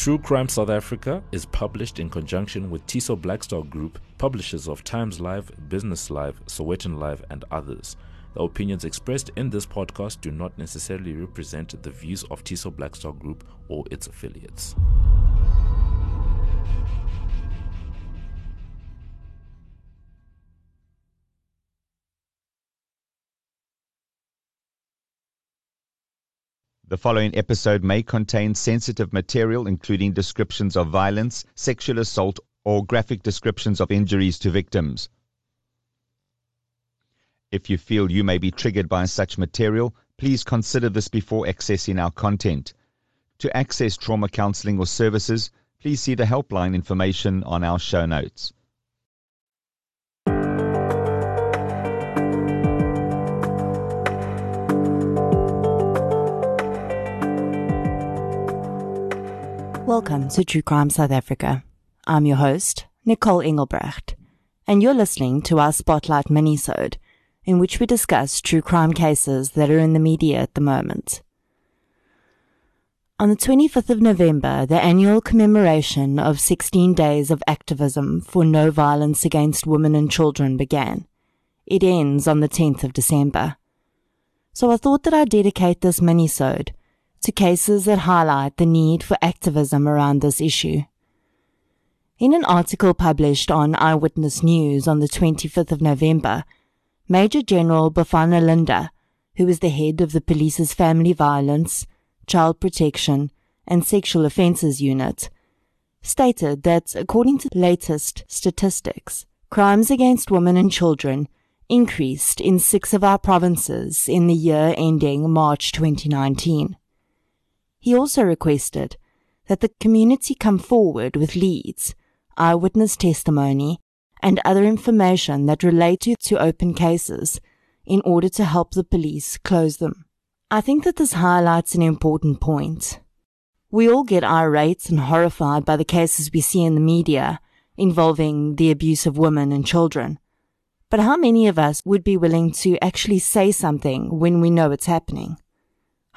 True Crime South Africa is published in conjunction with Tiso Blackstar Group, publishers of Times Live, Business Live, Sowetan Live, and others. The opinions expressed in this podcast do not necessarily represent the views of Tiso Blackstar Group or its affiliates. The following episode may contain sensitive material, including descriptions of violence, sexual assault, or graphic descriptions of injuries to victims. If you feel you may be triggered by such material, please consider this before accessing our content. To access trauma counseling or services, please see the helpline information on our show notes. Welcome to True Crime South Africa. I'm your host, Nicole Engelbrecht, and you're listening to our Spotlight minisode, in which we discuss true crime cases that are in the media at the moment. On the 25th of November, the annual commemoration of 16 days of activism for no violence against women and children began. It ends on the 10th of December. So I thought that I'd dedicate this minisode to cases that highlight the need for activism around this issue. In an article published on Eyewitness News on the 25th of November, Major General Bafana Linda, who is the head of the police's Family Violence, Child Protection, and Sexual Offences Unit, stated that according to latest statistics, crimes against women and children increased in six of our provinces in the year ending March 2019. He also requested that the community come forward with leads, eyewitness testimony, and other information that related to open cases in order to help the police close them. I think that this highlights an important point. We all get irate and horrified by the cases we see in the media involving the abuse of women and children. But how many of us would be willing to actually say something when we know it's happening?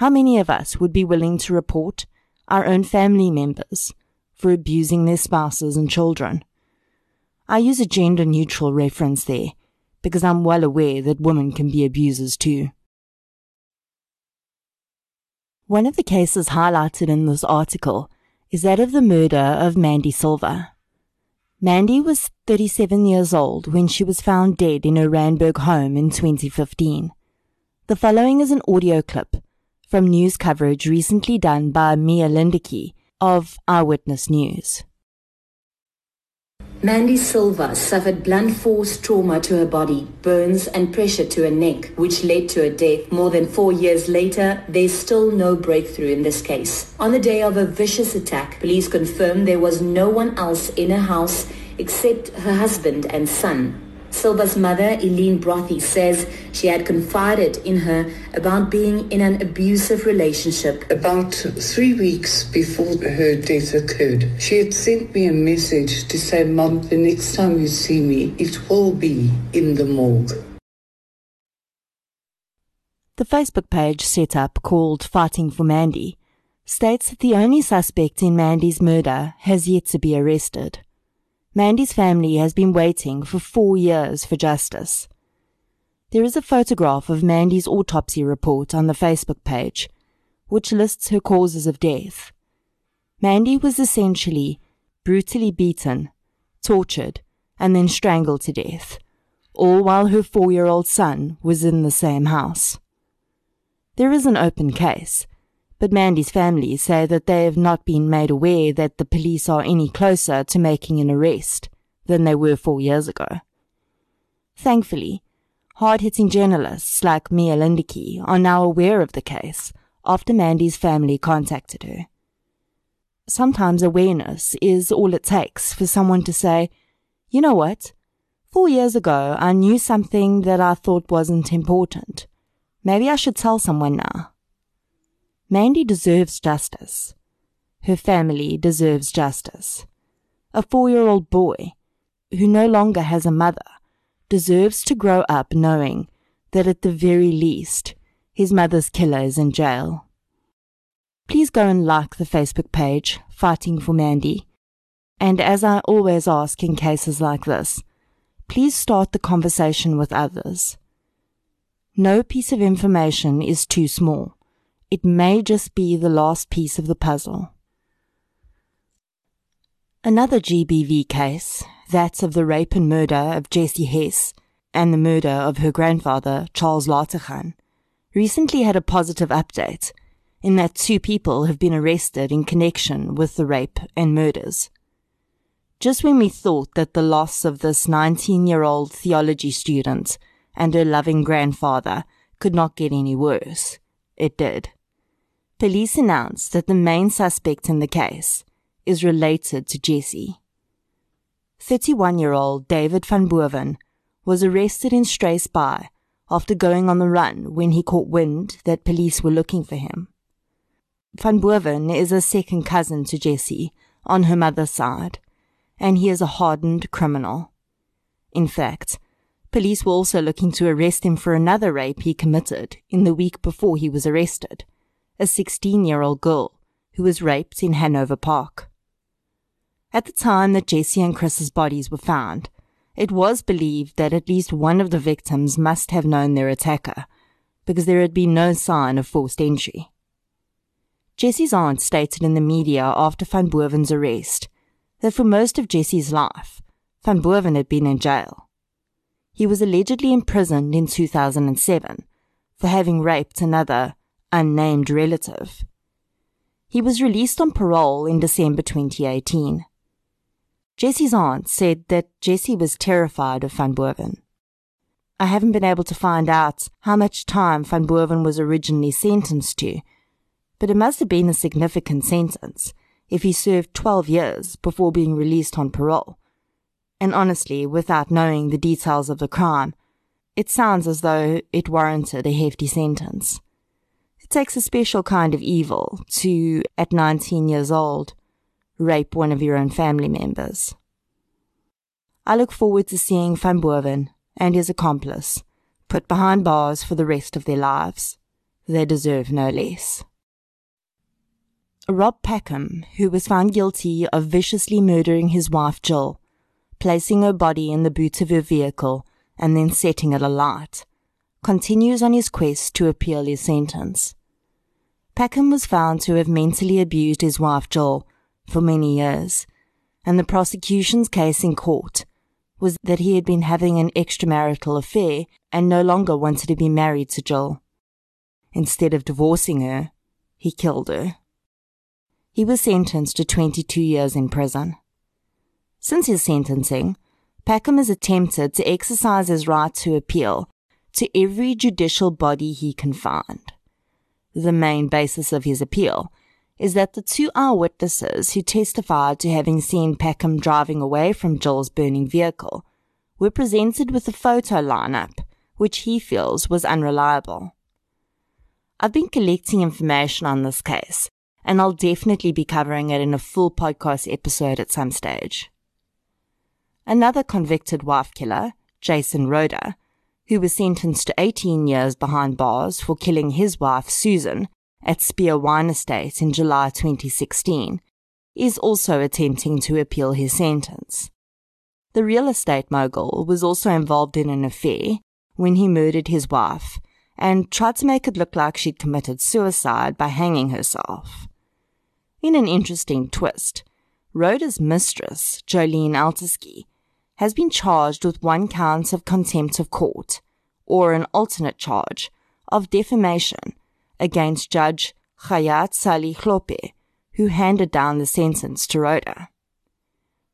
How many of us would be willing to report our own family members for abusing their spouses and children? I use a gender neutral reference there because I'm well aware that women can be abusers too. One of the cases highlighted in this article is that of the murder of Mandy Silva. Mandy was 37 years old when she was found dead in her Randburg home in 2015. The following is an audio clip from news coverage recently done by Mia Lindeque of Eyewitness News. Mandy Silva suffered blunt force trauma to her body, burns and pressure to her neck, which led to her death. More than four years later, there's still no breakthrough in this case. On the day of a vicious attack, police confirmed there was no one else in her house except her husband and son. Silva's mother, Eileen Brothy, says she had confided in her about being in an abusive relationship. About three weeks before her death occurred, she had sent me a message to say, Mum, the next time you see me, it will be in the morgue. The Facebook page set up called Fighting for Mandy states that the only suspect in Mandy's murder has yet to be arrested. Mandy's family has been waiting for four years for justice. There is a photograph of Mandy's autopsy report on the Facebook page, which lists her causes of death. Mandy was essentially brutally beaten, tortured, and then strangled to death, all while her four year old son was in the same house. There is an open case, but Mandy's family say that they have not been made aware that the police are any closer to making an arrest than they were four years ago. Thankfully, hard-hitting journalists like Mia Lindeque are now aware of the case after Mandy's family contacted her. Sometimes awareness is all it takes for someone to say, you know what? Four years ago, I knew something that I thought wasn't important. Maybe I should tell someone now. Mandy deserves justice. Her family deserves justice. A four year old boy, who no longer has a mother, deserves to grow up knowing that at the very least, his mother's killer is in jail. please go and like the Facebook page, Fighting for Mandy. And as I always ask in cases like this, please start the conversation with others. No piece of information is too small. It may just be the last piece of the puzzle. Another GBV case, that of the rape and murder of Jessie Hess and the murder of her grandfather, Charles Lategan, recently had a positive update in that two people have been arrested in connection with the rape and murders. Just when we thought that the loss of this 19 year old theology student and her loving grandfather could not get any worse, it did. Police announced that the main suspect in the case is related to Jessie. 31 year old David van Boven was arrested in Struisbaai after going on the run when he caught wind that police were looking for him. Van Boven is a second cousin to Jessie on her mother's side, and he is a hardened criminal. In fact, police were also looking to arrest him for another rape he committed in the week before he was arrested, a 16 year old girl who was raped in Hanover Park. At the time that Jessie and Chris's bodies were found, it was believed that at least one of the victims must have known their attacker, because there had been no sign of forced entry. Jessie's aunt stated in the media after Van Boven's arrest that for most of Jessie's life, Van Boven had been in jail. He was allegedly imprisoned in 2007 for having raped another unnamed relative. He was released on parole in December 2018. Jessie's aunt said that Jessie was terrified of Van Boven. I haven't been able to find out how much time Van Boven was originally sentenced to, but it must have been a significant sentence if he served 12 years before being released on parole. And honestly, without knowing the details of the crime, it sounds as though it warranted a hefty sentence. It takes a special kind of evil to, at 19 years old, rape one of your own family members. I look forward to seeing Van Boven and his accomplice put behind bars for the rest of their lives. They deserve no less. Rob Packham, who was found guilty of viciously murdering his wife Gill, placing her body in the boot of her vehicle and then setting it alight, continues on his quest to appeal his sentence. Packham was found to have mentally abused his wife Gill for many years, and the prosecution's case in court was that he had been having an extramarital affair and no longer wanted to be married to Gill. Instead of divorcing her, he killed her. He was sentenced to 22 years in prison. Since his sentencing, Packham has attempted to exercise his right to appeal to every judicial body he can find. The main basis of his appeal is that the two eyewitnesses who testified to having seen Packham driving away from Gill's burning vehicle were presented with a photo lineup which he feels was unreliable. I've been collecting information on this case, and I'll definitely be covering it in a full podcast episode at some stage. Another convicted wife killer, Jason Rohde, who was sentenced to 18 years behind bars for killing his wife Susan at Spier Wine Estate in July 2016, is also attempting to appeal his sentence. The real estate mogul was also involved in an affair when he murdered his wife and tried to make it look like she'd committed suicide by hanging herself. In an interesting twist, Rohde's mistress, Jolene Alterskye, has been charged with one count of contempt of court, or an alternate charge of defamation against Judge Gayaat Salie-Hlophe, who handed down the sentence to Rohde.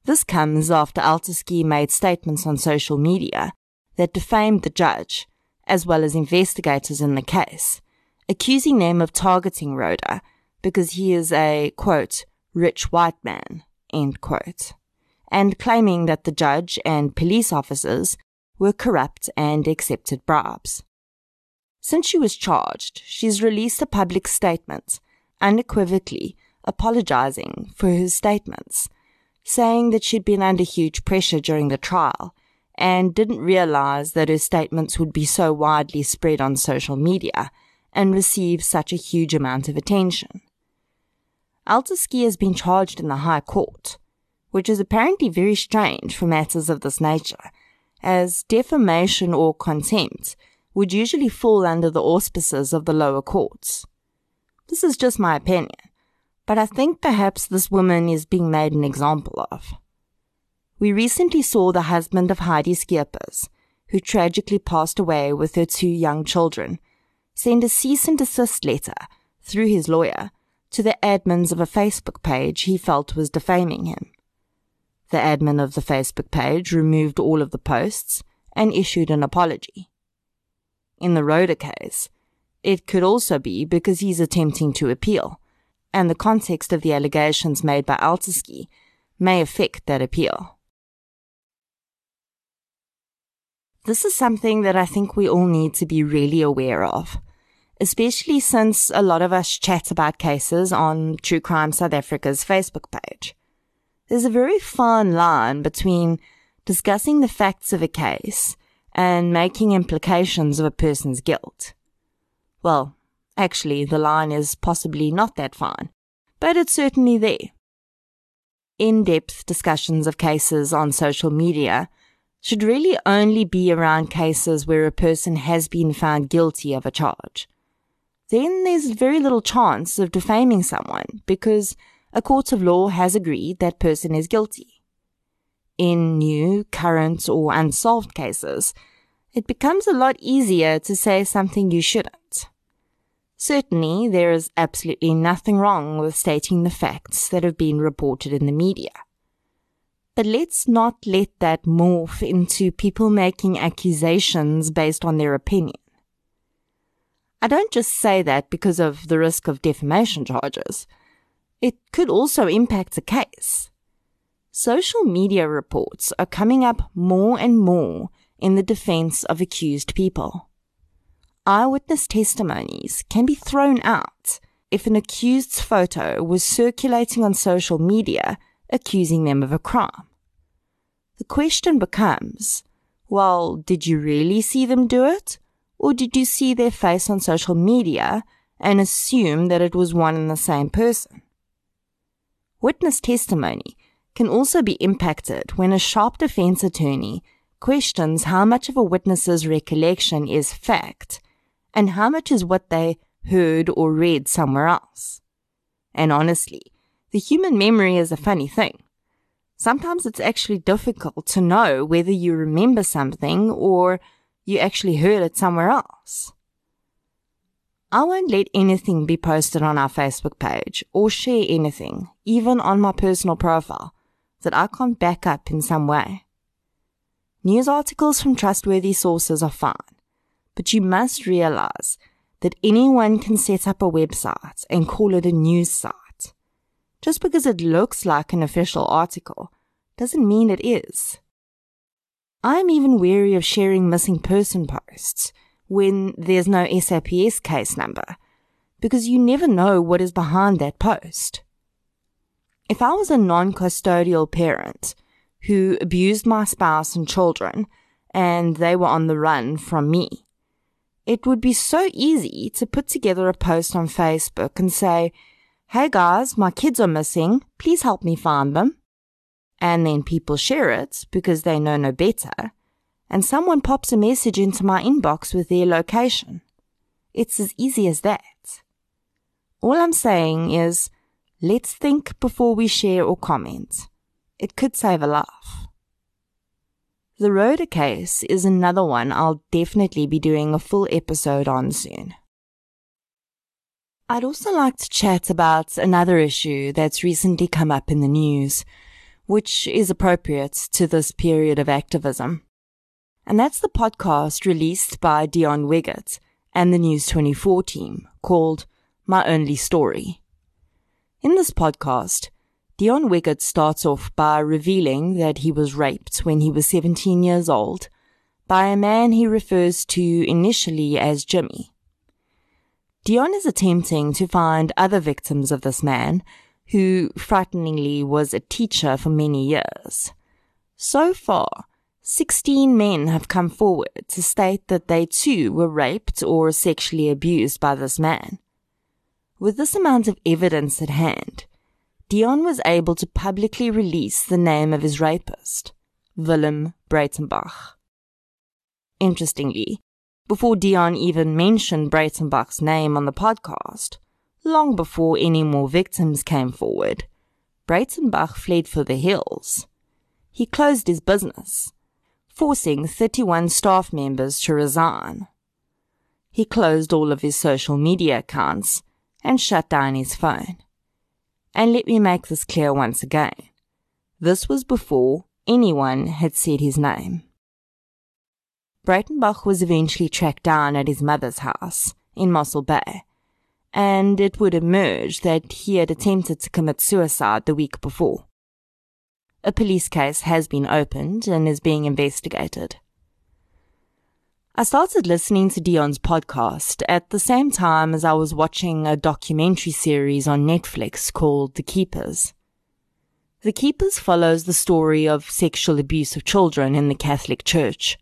This comes after Alterskye made statements on social media that defamed the judge, as well as investigators in the case, accusing them of targeting Rohde because he is a, quote, rich white man, end quote, and claiming that the judge and police officers were corrupt and accepted bribes. Since she was charged, she's released a public statement, unequivocally apologizing for her statements, saying that she'd been under huge pressure during the trial and didn't realize that her statements would be so widely spread on social media and receive such a huge amount of attention. Alterskye has been charged in the High Court, which is apparently very strange for matters of this nature, as defamation or contempt would usually fall under the auspices of the lower courts. This is just my opinion, but I think perhaps this woman is being made an example of. We recently saw the husband of Heidi Skeepers, who tragically passed away with her two young children, send a cease and desist letter through his lawyer to the admins of a Facebook page he felt was defaming him. The admin of the Facebook page removed all of the posts and issued an apology. In the Rohde case, it could also be because he's attempting to appeal, and the context of the allegations made by Alterskye may affect that appeal. This is something that I think we all need to be really aware of, especially since a lot of us chat about cases on True Crime South Africa's Facebook page. There's a very fine line between discussing the facts of a case and making implications of a person's guilt. Well, actually, the line is possibly not that fine, but it's certainly there. In depth discussions of cases on social media should really only be around cases where a person has been found guilty of a charge. Then there's very little chance of defaming someone because a court of law has agreed that person is guilty. In new, current, or unsolved cases, it becomes a lot easier to say something you shouldn't. Certainly, there is absolutely nothing wrong with stating the facts that have been reported in the media. But let's not let that morph into people making accusations based on their opinion. I don't just say that because of the risk of defamation charges. It could also impact the case. Social media reports are coming up more and more in the defense of accused people. Eyewitness testimonies can be thrown out if an accused's photo was circulating on social media accusing them of a crime. The question becomes, well, did you really see them do it? Or did you see their face on social media and assume that it was one and the same person? Witness testimony can also be impacted when a sharp defense attorney questions how much of a witness's recollection is fact and how much is what they heard or read somewhere else. And honestly, the human memory is a funny thing. Sometimes it's actually difficult to know whether you remember something or you actually heard it somewhere else. I won't let anything be posted on our Facebook page or share anything, even on my personal profile, that I can't back up in some way. News articles from trustworthy sources are fine, but you must realize that anyone can set up a website and call it a news site. Just because it looks like an official article doesn't mean it is. I'm even wary of sharing missing person posts when there's no SAPS case number because you never know what is behind that post. If I was a non-custodial parent who abused my spouse and children, and they were on the run from me. It would be so easy to put together a post on Facebook and say, Hey guys, my kids are missing. Please help me find them. And then people share it because they know no better. And someone pops a message into my inbox with their location. It's as easy as that. All I'm saying is, let's think before we share or comment. It could save a life. The Rohde case is another one I'll definitely be doing a full episode on soon. I'd also like to chat about another issue that's recently come up in the news, which is appropriate to this period of activism. And that's the podcast released by Deon Wiggett and the News 24 team called My Only Story. In this podcast, Deon Wiggett starts off by revealing that he was raped when he was 17 years old by a man he refers to initially as Jimmy. Deon is attempting to find other victims of this man, who frighteningly was a teacher for many years. So far, 16 men have come forward to state that they too were raped or sexually abused by this man. With this amount of evidence at hand, Deon was able to publicly release the name of his rapist, Willem Breitenbach. Interestingly, before Deon even mentioned Breitenbach's name on the podcast, long before any more victims came forward, Breitenbach fled for the hills. He closed his business, forcing 31 staff members to resign. He closed all of his social media accounts and shut down his phone. And let me make this clear once again. This was before anyone had said his name. Breitenbach was eventually tracked down at his mother's house in Mossel Bay, and it would emerge that he had attempted to commit suicide the week before. A police case has been opened and is being investigated. I started listening to Deon's podcast at the same time as I was watching a documentary series on Netflix called The Keepers. The Keepers follows the story of sexual abuse of children in the Catholic Church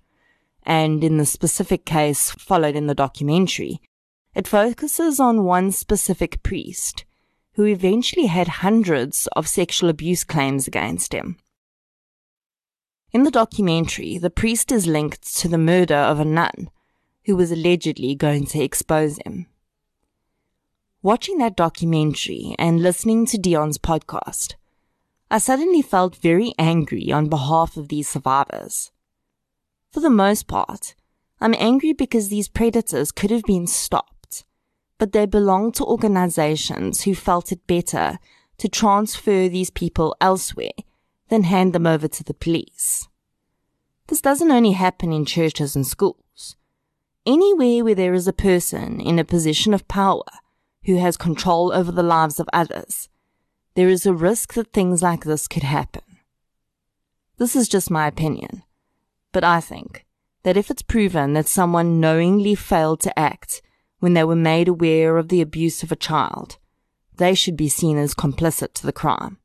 and in the specific case followed in the documentary, it focuses on one specific priest who eventually had hundreds of sexual abuse claims against him. In the documentary, the priest is linked to the murder of a nun who was allegedly going to expose him. Watching that documentary and listening to Deon's podcast, I suddenly felt very angry on behalf of these survivors. For the most part, I'm angry because these predators could have been stopped, but they belong to organizations who felt it better to transfer these people elsewhere than hand them over to the police. This doesn't only happen in churches and schools. Anywhere where there is a person in a position of power who has control over the lives of others, there is a risk that things like this could happen. This is just my opinion. But I think that if it's proven that someone knowingly failed to act when they were made aware of the abuse of a child, they should be seen as complicit to the crime.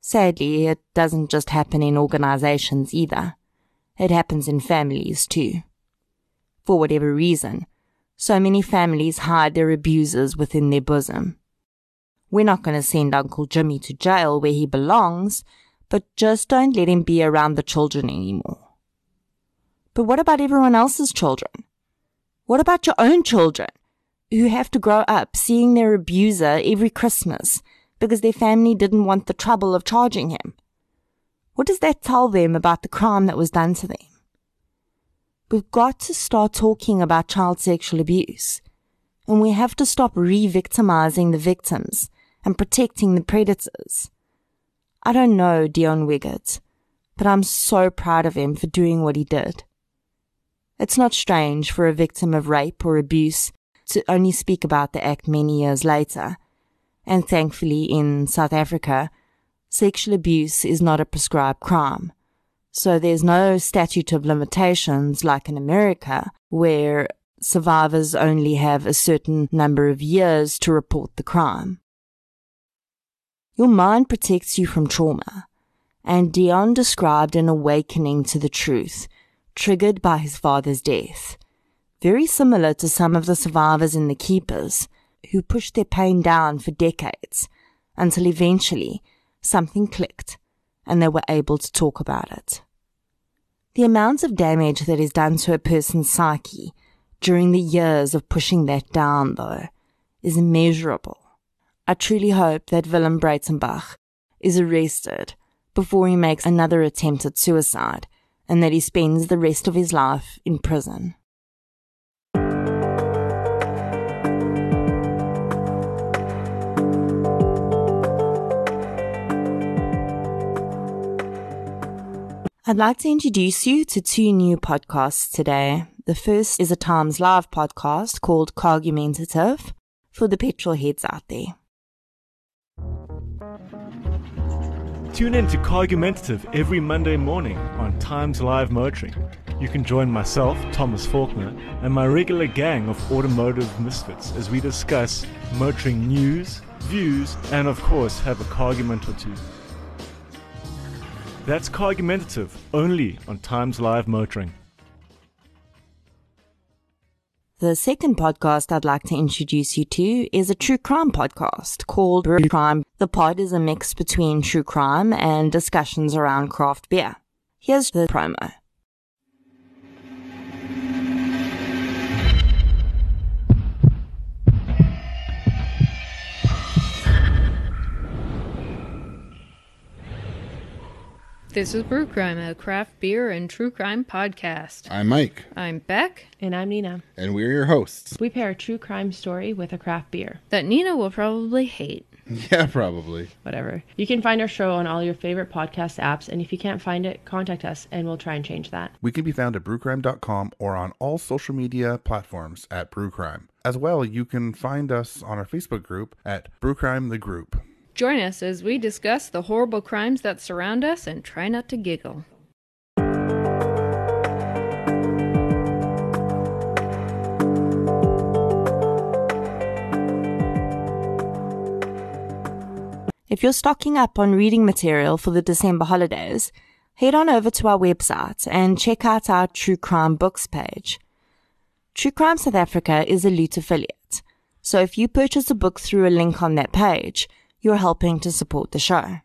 Sadly, it doesn't just happen in organizations either. It happens in families too. For whatever reason, so many families hide their abusers within their bosom. We're not going to send Uncle Jimmy to jail where he belongs, but just don't let him be around the children anymore. But what about everyone else's children? What about your own children who have to grow up seeing their abuser every Christmas because their family didn't want the trouble of charging him? What does that tell them about the crime that was done to them? We've got to start talking about child sexual abuse, and we have to stop re victimizing the victims and protecting the predators. I don't know Deon Wiggett, but I'm so proud of him for doing what he did. It's not strange for a victim of rape or abuse to only speak about the act many years later. And thankfully, in South Africa, sexual abuse is not a prescribed crime. So there's no statute of limitations like in America, where survivors only have a certain number of years to report the crime. Your mind protects you from trauma, and Deon described an awakening to the truth triggered by his father's death, very similar to some of the survivors in The Keepers who pushed their pain down for decades until eventually something clicked and they were able to talk about it. The amount of damage that is done to a person's psyche during the years of pushing that down, though, is immeasurable. I truly hope that Willem Breitenbach is arrested before he makes another attempt at suicide and that he spends the rest of his life in prison. I'd like to introduce you to two new podcasts today. The first is a Times Live podcast called Cargumentative for the petrol heads out there. Tune in to Cargumentative every Monday morning on Times Live Motoring. You can join myself, Thomas Falkner, and my regular gang of automotive misfits as we discuss motoring news, views, and of course have a cargument or two. That's Cargumentative only on Times Live Motoring. The second podcast I'd like to introduce you to is a true crime podcast called True Crime. The pod is a mix between true crime and discussions around craft beer. Here's the promo. This is Brew Crime, a craft beer and true crime podcast. I'm Mike, I'm Beck, And I'm Nina. and we're your hosts. We pair a true crime story with a craft beer. that Nina will probably hate. Yeah, probably. Whatever. You can find our show on all your favorite podcast apps, and if you can't find it, contact us and we'll try and change that. We can be found at brewcrime.com or on all social media platforms at Brewcrime. As well, you can find us on our Facebook group at Brewcrime the Group. Join us as we discuss the horrible crimes that surround us and try not to giggle. If you're stocking up on reading material for the December holidays, head on over to our website and check out our True Crime Books page. True Crime South Africa is a Loot affiliate, so if you purchase a book through a link on that page, you're helping to support the show.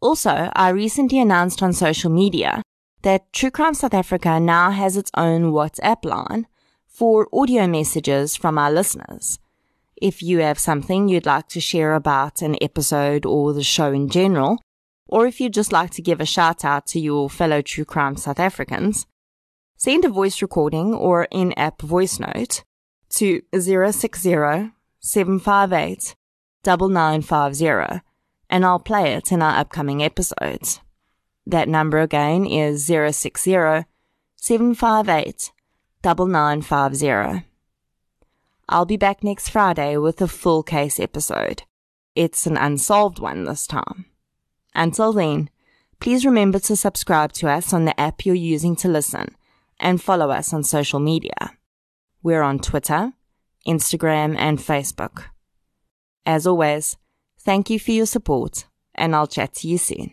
Also, I recently announced on social media that True Crime South Africa now has its own WhatsApp line for audio messages from our listeners. If you have something you'd like to share about an episode or the show in general, or if you'd just like to give a shout out to your fellow True Crime South Africans, send a voice recording or in app voice note to 060 758 9950 and I'll play it in our upcoming episodes. That number again is 060 758 9950. I'll be back next Friday with a full case episode. It's an unsolved one this time. Until then, please remember to subscribe to us on the app you're using to listen and follow us on social media. We're on Twitter, Instagram, and Facebook. As always, thank you for your support, and I'll chat to you soon.